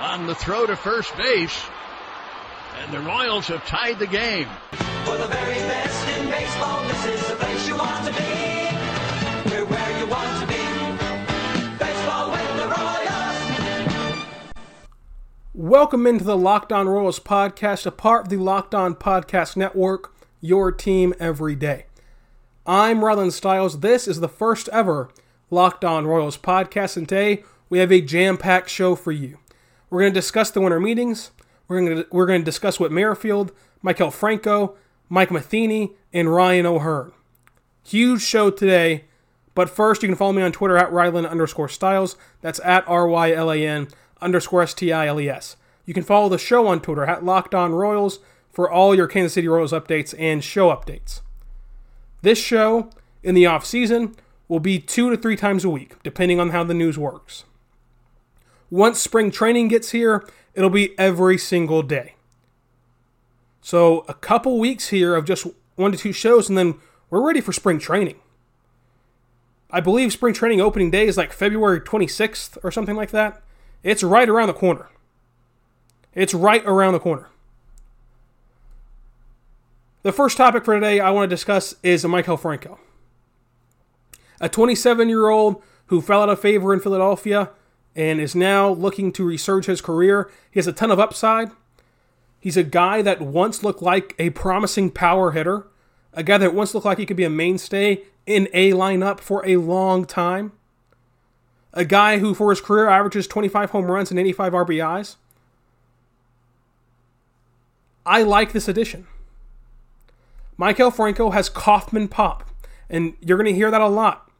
on the throw to first base. And the Royals have tied the game. For the very best in baseball, this is the place you want to be. We're where you want to be. Baseball with the Royals. Welcome into the Locked On Royals podcast, a part of the Locked On Podcast Network, your team every day. I'm Rylan Stiles. This is the first ever Locked On Royals podcast, and today we have a jam packed show for you. We're going to discuss the winter meetings, we're going to, we're going to discuss Whit Merrifield, Maikel Franco, Mike Matheny, and Ryan O'Hearn. Huge show today, but first you can follow me on Twitter at Rylan underscore Stiles. That's at R Y L A N underscore S T I L E S. You can follow the show on Twitter at Locked On Royals for all your Kansas City Royals updates and show updates. This show in the off season will be two to three times a week, depending on how the news works. Once spring training gets here, it'll be every single day. So a couple weeks here of just one to two shows, and then we're ready for spring training. I believe spring training opening day is like February 26th or something like that. It's right around the corner. It's right around the corner. The first topic for today I want to discuss is Maikel Franco. A 27 year old who fell out of favor in Philadelphia and is now looking to resurge his career. He has a ton of upside. He's a guy that once looked like a promising power hitter, a guy that once looked like he could be a mainstay in a lineup for a long time, a guy who for his career averages 25 home runs and 85 RBIs. I like this addition. Maikel Franco has Kauffman pop, and you're going to hear that a lot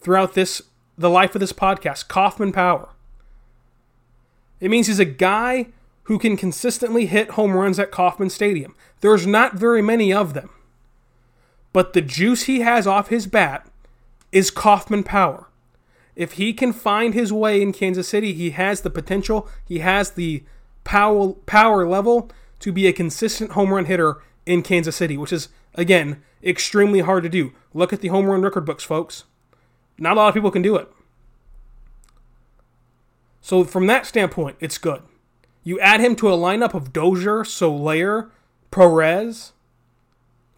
throughout this the life of this podcast. Kauffman power. It means he's a guy who can consistently hit home runs at Kauffman Stadium. There's not very many of them. But the juice he has off his bat is Kauffman power. If he can find his way in Kansas City, he has the potential, he has the power power level to be a consistent home run hitter in Kansas City, which is again extremely hard to do. Look at the home run record books, folks. Not a lot of people can do it. So from that standpoint, it's good. You add him to a lineup of Dozier, Soler, Perez,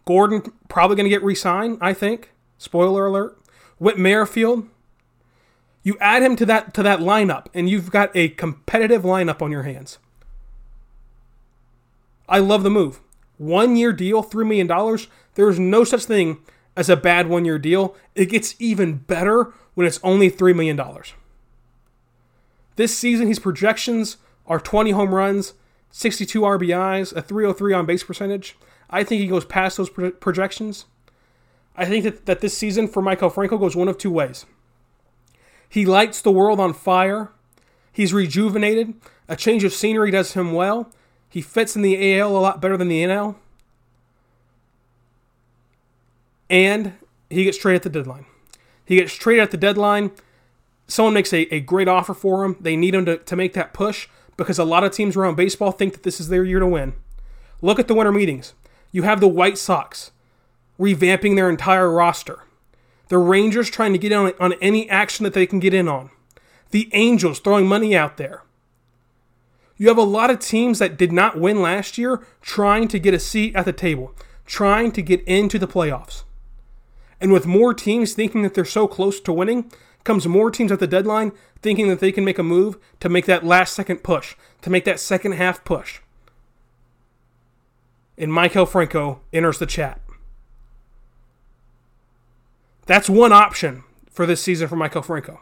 Gordon probably going to get re-signed, I think. Spoiler alert. Whit Merrifield. You add him to that to that lineup, and you've got a competitive lineup on your hands. I love the move. One year deal, $3 million. There's no such thing as a bad one year deal. It gets even better when it's only $3 million. This season, his projections are 20 home runs, 62 RBIs, a 303 on base percentage. I think he goes past those pro- projections. I think that, that this season for Maikel Franco goes one of two ways. He lights the world on fire. He's rejuvenated. A change of scenery does him well. He fits in the AL a lot better than the NL. And he gets traded at the deadline. He gets traded at the deadline. Someone makes a, a great offer for him. They need him to, to make that push because a lot of teams around baseball think that this is their year to win. Look at the winter meetings. You have the White Sox revamping their entire roster. The Rangers trying to get in on, on any action that they can get in on. The Angels throwing money out there. You have a lot of teams that did not win last year trying to get a seat at the table, trying to get into the playoffs. And with more teams thinking that they're so close to winning, comes more teams at the deadline thinking that they can make a move to make that last second push, to make that second half push. And Maikel Franco enters the chat. That's one option for this season for Maikel Franco.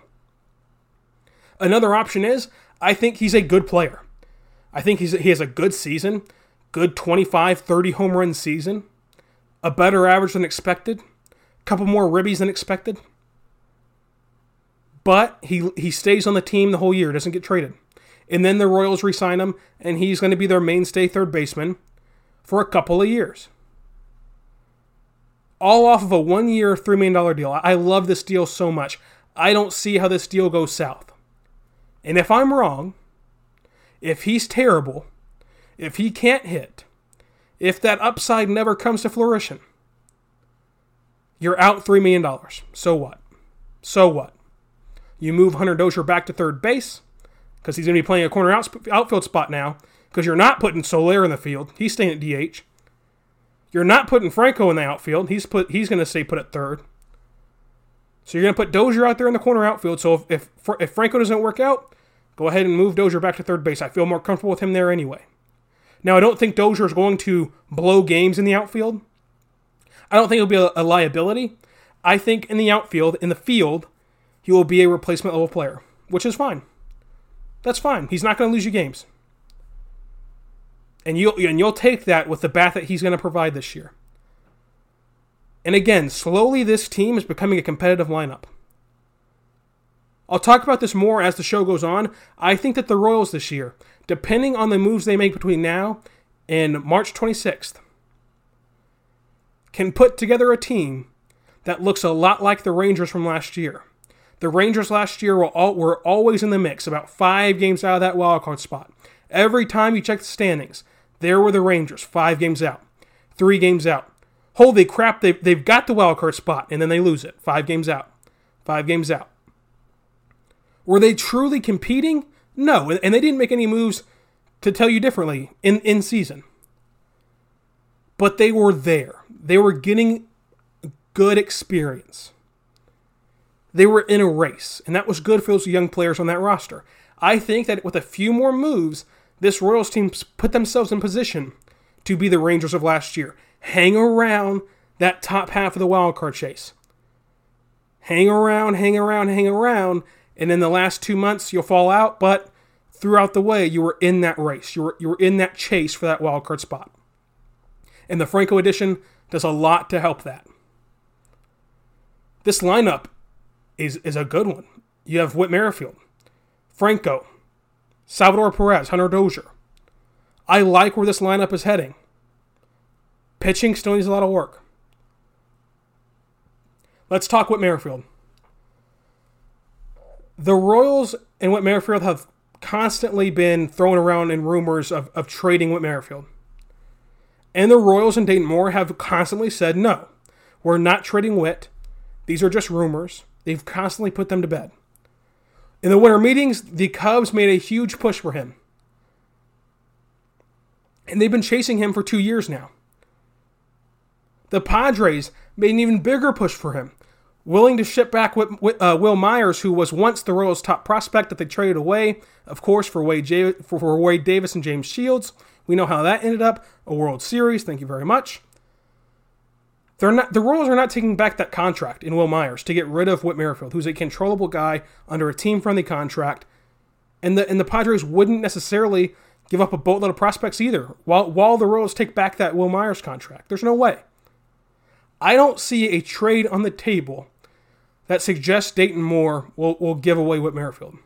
Another option is I think he's a good player. I think he's, he has a good season, good 25, 30 home run season, a better average than expected, couple more ribbies than expected. But he he stays on the team the whole year, doesn't get traded. and then the Royals re-sign him, and he's going to be their mainstay third baseman for a couple of years. All off of a one-year, three million dollar deal. I love this deal so much. I don't see how this deal goes south. And if I'm wrong, if he's terrible, if he can't hit, if that upside never comes to fruition, you're out $3 million. So what? So what? You move Hunter Dozier back to third base because he's going to be playing a corner out, outfield spot now because you're not putting Soler in the field. He's staying at DH. You're not putting Franco in the outfield. He's put he's going to stay put at third. So you're going to put Dozier out there in the corner outfield. So if, if, if Franco doesn't work out, go ahead and move Dozier back to third base. I feel more comfortable with him there anyway. Now, I don't think Dozier is going to blow games in the outfield. I don't think he'll be a, a liability. I think in the outfield, in the field, he will be a replacement level player, which is fine. That's fine. He's not going to lose you games. And you'll, and you'll take that with the bat that he's going to provide this year. And again, slowly this team is becoming a competitive lineup. I'll talk about this more as the show goes on. I think that the Royals this year, depending on the moves they make between now and March 26th, can put together a team that looks a lot like the Rangers from last year. The Rangers last year were, all, were always in the mix, about five games out of that wild card spot. Every time you check the standings, there were the Rangers, five games out, three games out. Holy crap, they've, they've got the wild card spot, and then they lose it. Five games out. Five games out. Were they truly competing? No, and they didn't make any moves to tell you differently in, in season. But they were there. They were getting good experience. They were in a race, and that was good for those young players on that roster. I think that with a few more moves, this Royals team put themselves in position to be the Rangers of last year. Hang around that top half of the wild card chase. Hang around, hang around, hang around, and in the last two months you'll fall out, but throughout the way you were in that race. You were you were in that chase for that wild card spot. And the Franco edition does a lot to help that. This lineup is is a good one. You have Whit Merrifield, Franco, Salvador Perez, Hunter Dozier. I like where this lineup is heading. Pitching still needs a lot of work. Let's talk Whit Merrifield the Royals and Whit Merrifield have constantly been thrown around in rumors of, of trading Whit Merrifield. And the Royals and Dayton Moore have constantly said, no, we're not trading Whit. These are just rumors. They've constantly put them to bed. In the winter meetings, the Cubs made a huge push for him. And they've been chasing him for two years now. The Padres made an even bigger push for him willing to ship back uh, Wil Myers, who was once the Royals' top prospect that they traded away, of course, for Wade, for Wade Davis and James Shields. We know how that ended up a World Series. Thank you very much. They're not, the Royals are not taking back that contract in Wil Myers to get rid of Whit Merrifield, who's a controllable guy under a team friendly contract. And the, and the Padres wouldn't necessarily give up a boatload of prospects either while, while the Royals take back that Wil Myers contract. There's no way. I don't see a trade on the table that suggests Dayton Moore will, will give away Whit Merrifield.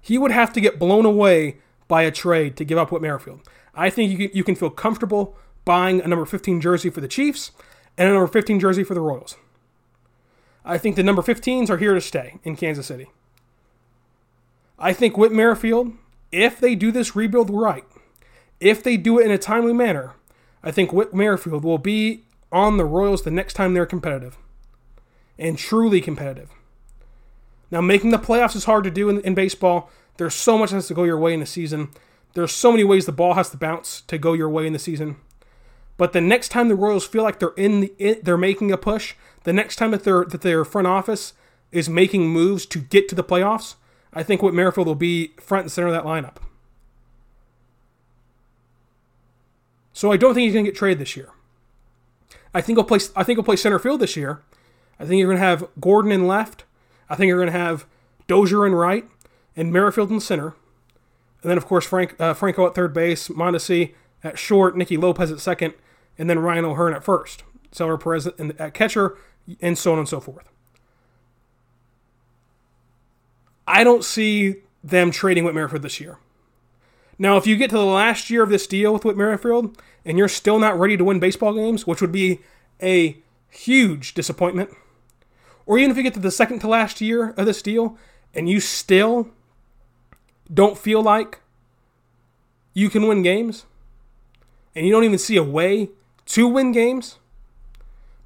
He would have to get blown away by a trade to give up Whit Merrifield. I think you can, you can feel comfortable buying a number 15 jersey for the Chiefs and a number 15 jersey for the Royals. I think the number 15s are here to stay in Kansas City. I think Whit Merrifield, if they do this rebuild right, if they do it in a timely manner, I think Whit Merrifield will be on the Royals the next time they're competitive and truly competitive. Now, making the playoffs is hard to do in, in baseball. There's so much that has to go your way in the season. There's so many ways the ball has to bounce to go your way in the season. But the next time the Royals feel like they're in the in, they're making a push, the next time that their that their front office is making moves to get to the playoffs, I think Whit Merrifield will be front and center of that lineup. So I don't think he's going to get traded this year. I think he'll play. I think he'll play center field this year, I think you're going to have Gordon in left. I think you're going to have Dozier in right and Merrifield in center. And then, of course, Frank uh, Franco at third base, Mondesi at short, Nicky Lopez at second, and then Ryan O'Hearn at first. Salvador Perez at catcher, and so on and so forth. I don't see them trading Whit Merrifield this year. Now, if you get to the last year of this deal with Whit Merrifield and you're still not ready to win baseball games, which would be a huge disappointment, or even if you get to the second to last year of this deal and you still don't feel like you can win games, and you don't even see a way to win games,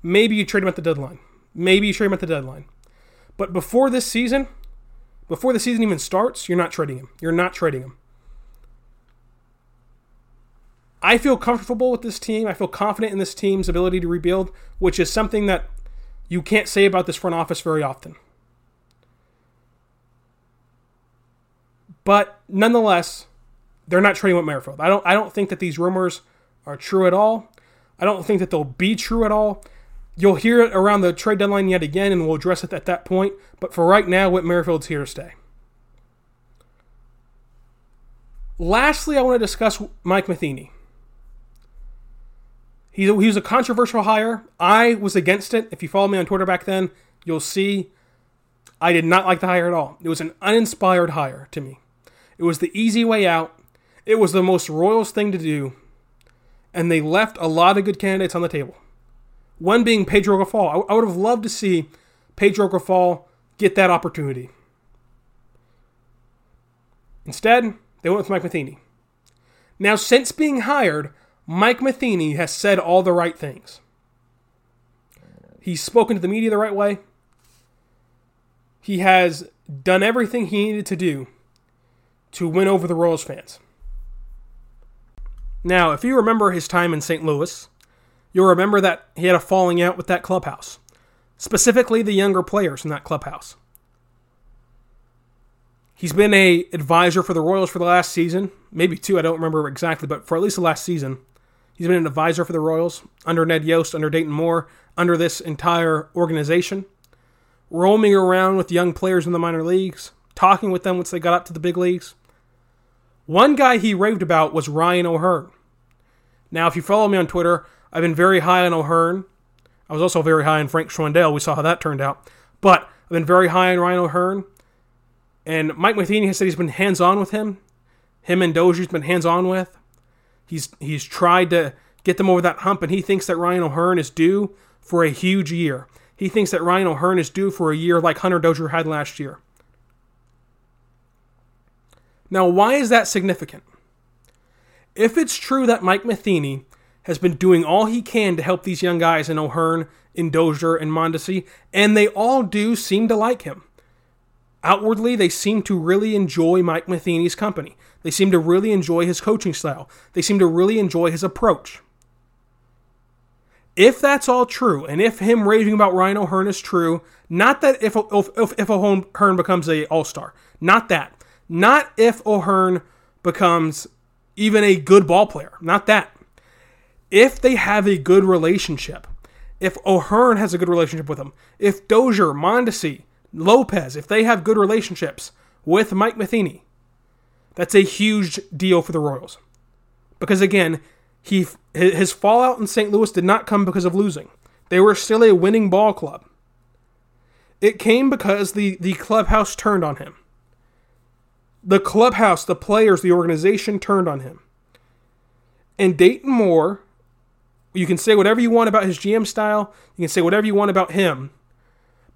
maybe you trade him at the deadline. Maybe you trade him at the deadline. But before this season, before the season even starts, you're not trading him. You're not trading him. I feel comfortable with this team. I feel confident in this team's ability to rebuild, which is something that you can't say about this front office very often. But nonetheless, they're not trading Whit Merrifield. I don't I don't think that these rumors are true at all. I don't think that they'll be true at all. You'll hear it around the trade deadline yet again, and we'll address it at that point. But for right now, Whit Merrifield's here to stay. Lastly, I want to discuss Mike Matheny. He, he was a controversial hire. I was against it. If you follow me on Twitter back then, you'll see I did not like the hire at all. It was an uninspired hire to me. It was the easy way out. It was the most Royals thing to do. And they left a lot of good candidates on the table. One being Pedro Grifol. I, would have loved to see Pedro Grifol get that opportunity. Instead, they went with Mike Matheny. Now, since being hired, Mike Matheny has said all the right things. He's spoken to the media the right way. He has done everything he needed to do to win over the Royals fans. Now, if you remember his time in St. Louis, you'll remember that he had a falling out with that clubhouse, specifically the younger players in that clubhouse. He's been a advisor for the Royals for the last season, maybe two, I don't remember exactly, but for at least the last season. He's been an advisor for the Royals under Ned Yost, under Dayton Moore, under this entire organization, roaming around with young players in the minor leagues, talking with them once they got up to the big leagues. One guy he raved about was Ryan O'Hearn. Now, if you follow me on Twitter, I've been very high on O'Hearn. I was also very high on Frank Schwindel. We saw how that turned out. But I've been very high on Ryan O'Hearn. And Mike Matheny has said he's been hands on with him. Him and Dozier's been hands on with. He's he's tried to get them over that hump, and he thinks that Ryan O'Hearn is due for a huge year. He thinks that Ryan O'Hearn is due for a year like Hunter Dozier had last year. Now, why is that significant? If it's true that Mike Matheny has been doing all he can to help these young guys in O'Hearn, in Dozier, and Mondesi, and they all do seem to like him. Outwardly, they seem to really enjoy Mike Matheny's company. They seem to really enjoy his coaching style. They seem to really enjoy his approach. If that's all true, and if him raving about Ryan O'Hearn is true, not that if if, if O'Hearn becomes a All Star, not that, not if O'Hearn becomes even a good ball player, not that. If they have a good relationship, if O'Hearn has a good relationship with him, if Dozier, Mondesi, Lopez, if they have good relationships with Mike Matheny, that's a huge deal for the Royals. Because again, he his fallout in St. Louis did not come because of losing. They were still a winning ball club. It came because the, the clubhouse turned on him. The clubhouse, the players, the organization turned on him. And Dayton Moore, you can say whatever you want about his GM style, you can say whatever you want about him,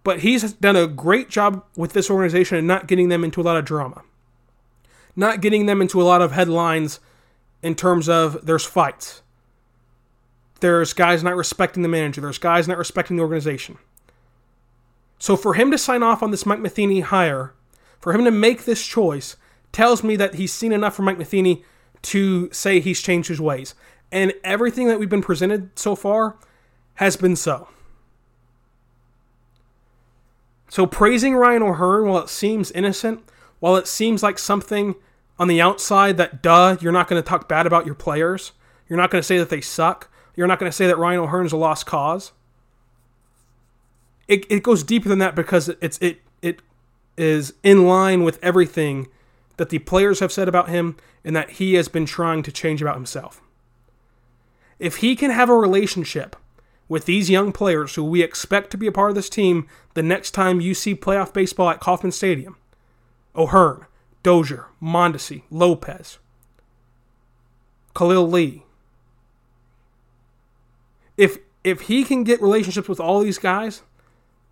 but he's done a great job with this organization and not getting them into a lot of drama. Not getting them into a lot of headlines in terms of there's fights. There's guys not respecting the manager. There's guys not respecting the organization. So for him to sign off on this Mike Matheny hire, for him to make this choice, tells me that he's seen enough from Mike Matheny to say he's changed his ways. And everything that we've been presented so far has been so. So praising Ryan O'Hearn, while it seems innocent, while it seems like something on the outside that, duh, you're not going to talk bad about your players, you're not going to say that they suck, you're not going to say that Ryan O'Hearn is a lost cause. It, it goes deeper than that because it's it it is in line with everything that the players have said about him and that he has been trying to change about himself. If he can have a relationship with these young players who we expect to be a part of this team the next time you see playoff baseball at Kauffman Stadium O'Hearn, Dozier, Mondesi, Lopez, Khalil Lee. If if he can get relationships with all these guys,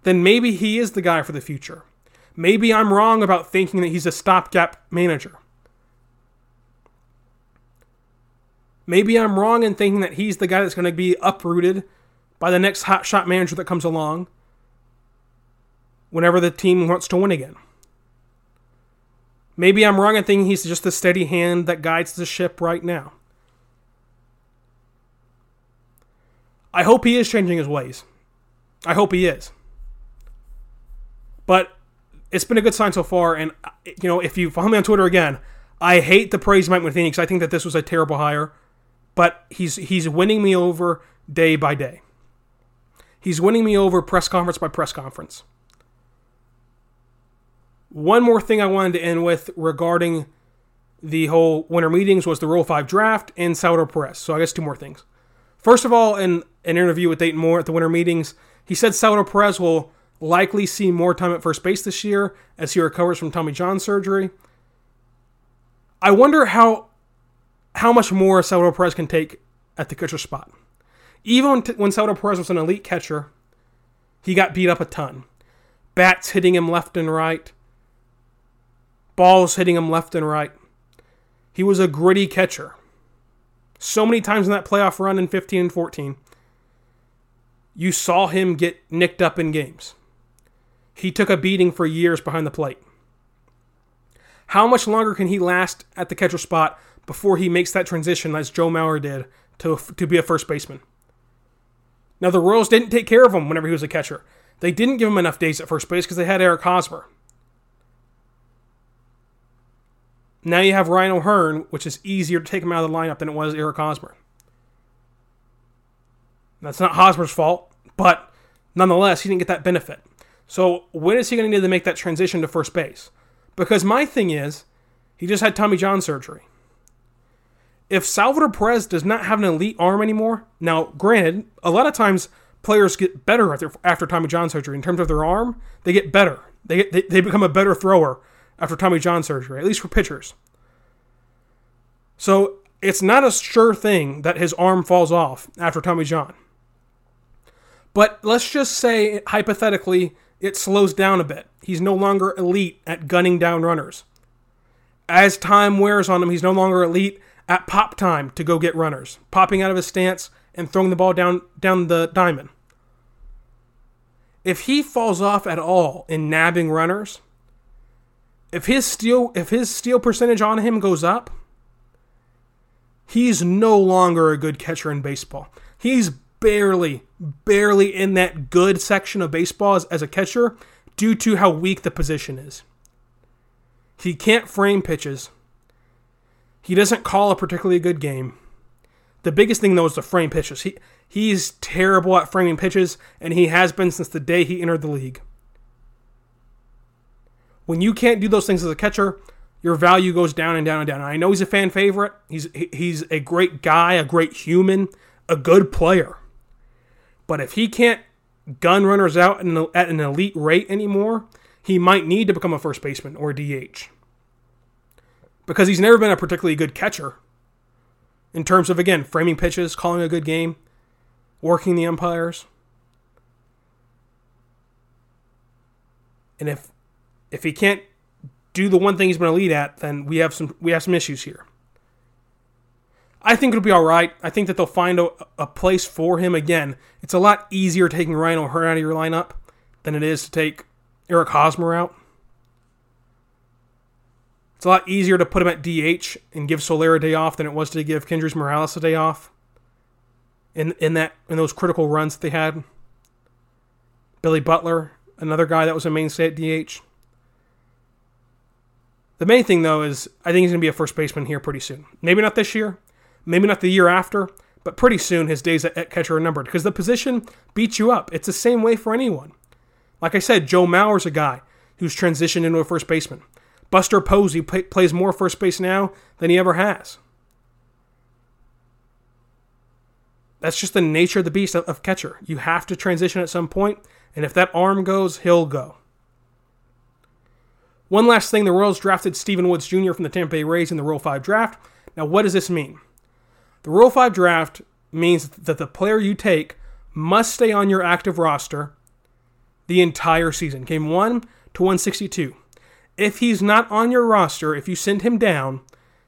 then maybe he is the guy for the future. Maybe I'm wrong about thinking that he's a stopgap manager. Maybe I'm wrong in thinking that he's the guy that's going to be uprooted by the next hotshot manager that comes along whenever the team wants to win again. Maybe I'm wrong in thinking he's just the steady hand that guides the ship right now. I hope he is changing his ways. I hope he is. But it's been a good sign so far. And, uh, you know, if you follow me on Twitter again, I hate to praise Mike Matheny because I think that this was a terrible hire. But he's he's winning me over day by day. He's winning me over press conference by press conference. One more thing I wanted to end with regarding the whole winter meetings was the Rule 5 draft and Salvador Perez. So I guess two more things. First of all, in an interview with Dayton Moore at the winter meetings, he said Salvador Perez will likely see more time at first base this year as he recovers from Tommy John surgery. I wonder how how much more Salvador Perez can take at the catcher spot. Even when, Salvador Perez was an elite catcher, he got beat up a ton. Bats hitting him left and right balls hitting him left and right. He was a gritty catcher. So many times in that playoff run in 15 and 14, you saw him get nicked up in games. He took a beating for years behind the plate. How much longer can he last at the catcher spot before he makes that transition, as Joe Mauer did, to, to be a first baseman? Now, the Royals didn't take care of him whenever he was a catcher. They didn't give him enough days at first base because they had Eric Hosmer. Now you have Ryan O'Hearn, which is easier to take him out of the lineup than it was Eric Hosmer. That's not Hosmer's fault, but nonetheless, he didn't get that benefit. So when is he going to need to make that transition to first base? Because my thing is, he just had Tommy John surgery. If Salvador Perez does not have an elite arm anymore, now granted, a lot of times players get better after, after Tommy John surgery in terms of their arm. They get better. They, get, they, they become a better thrower after Tommy John surgery, at least for pitchers. So it's not a sure thing that his arm falls off after Tommy John. But let's just say, hypothetically, it slows down a bit. He's no longer elite at gunning down runners. As time wears on him, he's no longer elite at pop time to go get runners, popping out of his stance and throwing the ball down down the diamond. If he falls off at all in nabbing runners, if his steal if his steal percentage on him goes up, he's no longer a good catcher in baseball. He's barely barely in that good section of baseball as, as a catcher due to how weak the position is. He can't frame pitches. He doesn't call a particularly good game. The biggest thing though is the frame pitches. He he's terrible at framing pitches, and he has been since the day he entered the league. When you can't do those things as a catcher, your value goes down and down and down. And I know he's a fan favorite. He's he's a great guy, a great human, a good player. But if he can't gun runners out at an elite rate anymore, he might need to become a first baseman or DH. Because he's never been a particularly good catcher in terms of, again, framing pitches, calling a good game, working the umpires. And if if he can't do the one thing he's been elite at, then we have some we have some issues here. I think it'll be all right. I think that they'll find a, a place for him again. It's a lot easier taking Ryan O'Hearn out of your lineup than it is to take Eric Hosmer out. It's a lot easier to put him at DH and give Soler a day off than it was to give Kendrys Morales a day off. In in that in those critical runs that they had. Billy Butler, another guy that was a mainstay at DH. The main thing, though, is I think he's going to be a first baseman here pretty soon. Maybe not this year, maybe not the year after, but pretty soon his days at catcher are numbered because the position beats you up. It's the same way for anyone. Like I said, Joe Mauer's a guy who's transitioned into a first baseman. Buster Posey play, plays more first base now than he ever has. That's just the nature of the beast of, of catcher. You have to transition at some point, and if that arm goes, he'll go. One last thing the Royals drafted Stephen Woods Jr. from the Tampa Bay Rays in the Rule 5 draft. Now, what does this mean? The Rule 5 draft means that the player you take must stay on your active roster the entire season, game 1 to 162. If he's not on your roster, if you send him down,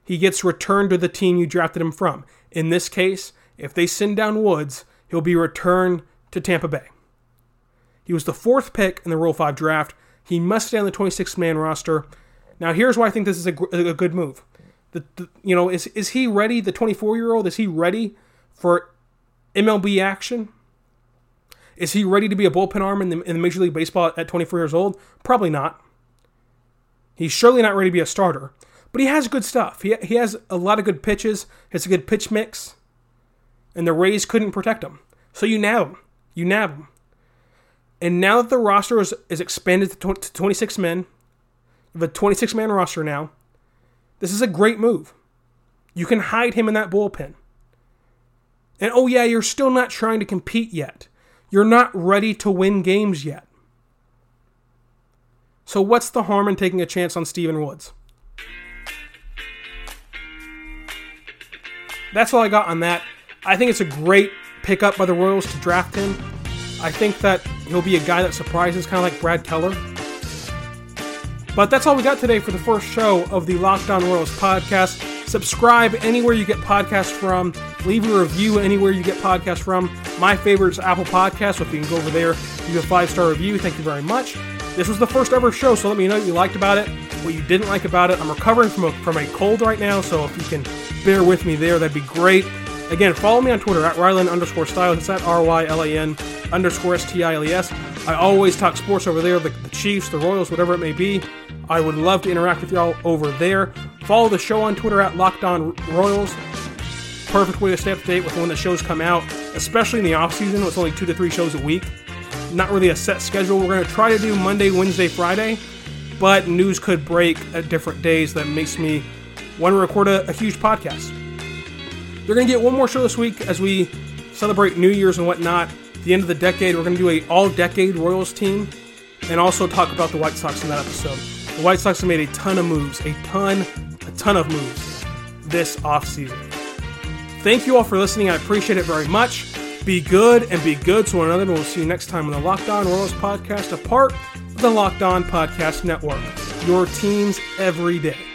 he gets returned to the team you drafted him from. In this case, if they send down Woods, he'll be returned to Tampa Bay. He was the fourth pick in the Rule 5 draft. He must stay on the 26 man roster. Now, here's why I think this is a, a good move. The, the, you know, is, is he ready, the 24 year old, is he ready for MLB action? Is he ready to be a bullpen arm in the, in the Major League Baseball at 24 years old? Probably not. He's surely not ready to be a starter, but he has good stuff. He, he has a lot of good pitches, has a good pitch mix, and the Rays couldn't protect him. So you nab him. You nab him. And now that the roster is, is expanded to, to 26 men, you have a 26 man roster now, this is a great move. You can hide him in that bullpen. And oh, yeah, you're still not trying to compete yet. You're not ready to win games yet. So, what's the harm in taking a chance on Stephen Woods? That's all I got on that. I think it's a great pickup by the Royals to draft him. I think that he'll be a guy that surprises, kind of like Brad Keller. But that's all we got today for the first show of the Locked On Royals podcast. Subscribe anywhere you get podcasts from. Leave a review anywhere you get podcasts from. My favorite is Apple Podcasts, so if you can go over there, leave a five star review. Thank you very much. This was the first ever show, so let me know what you liked about it, what you didn't like about it. I'm recovering from a, from a cold right now, so if you can bear with me there, that'd be great. Again, follow me on Twitter at Rylan underscore Stiles. It's at R Y L A N underscore S T I L E S. I always talk sports over there, the, the Chiefs, the Royals, whatever it may be. I would love to interact with y'all over there. Follow the show on Twitter at Locked On Royals. Perfect way to stay up to date with when the shows come out, especially in the off season. It's only two to three shows a week. Not really a set schedule. We're going to try to do Monday, Wednesday, Friday, but news could break at different days that makes me want to record a, a huge podcast. You're going to get one more show this week as we celebrate New Year's and whatnot. The end of the decade, we're going to do a all-decade Royals team and also talk about the White Sox in that episode. The White Sox have made a ton of moves, a ton, a ton of moves this offseason. Thank you all for listening. I appreciate it very much. Be good and be good to one another. And we'll see you next time on the Locked On Royals podcast, a part of the Locked On Podcast Network. Your teams every day.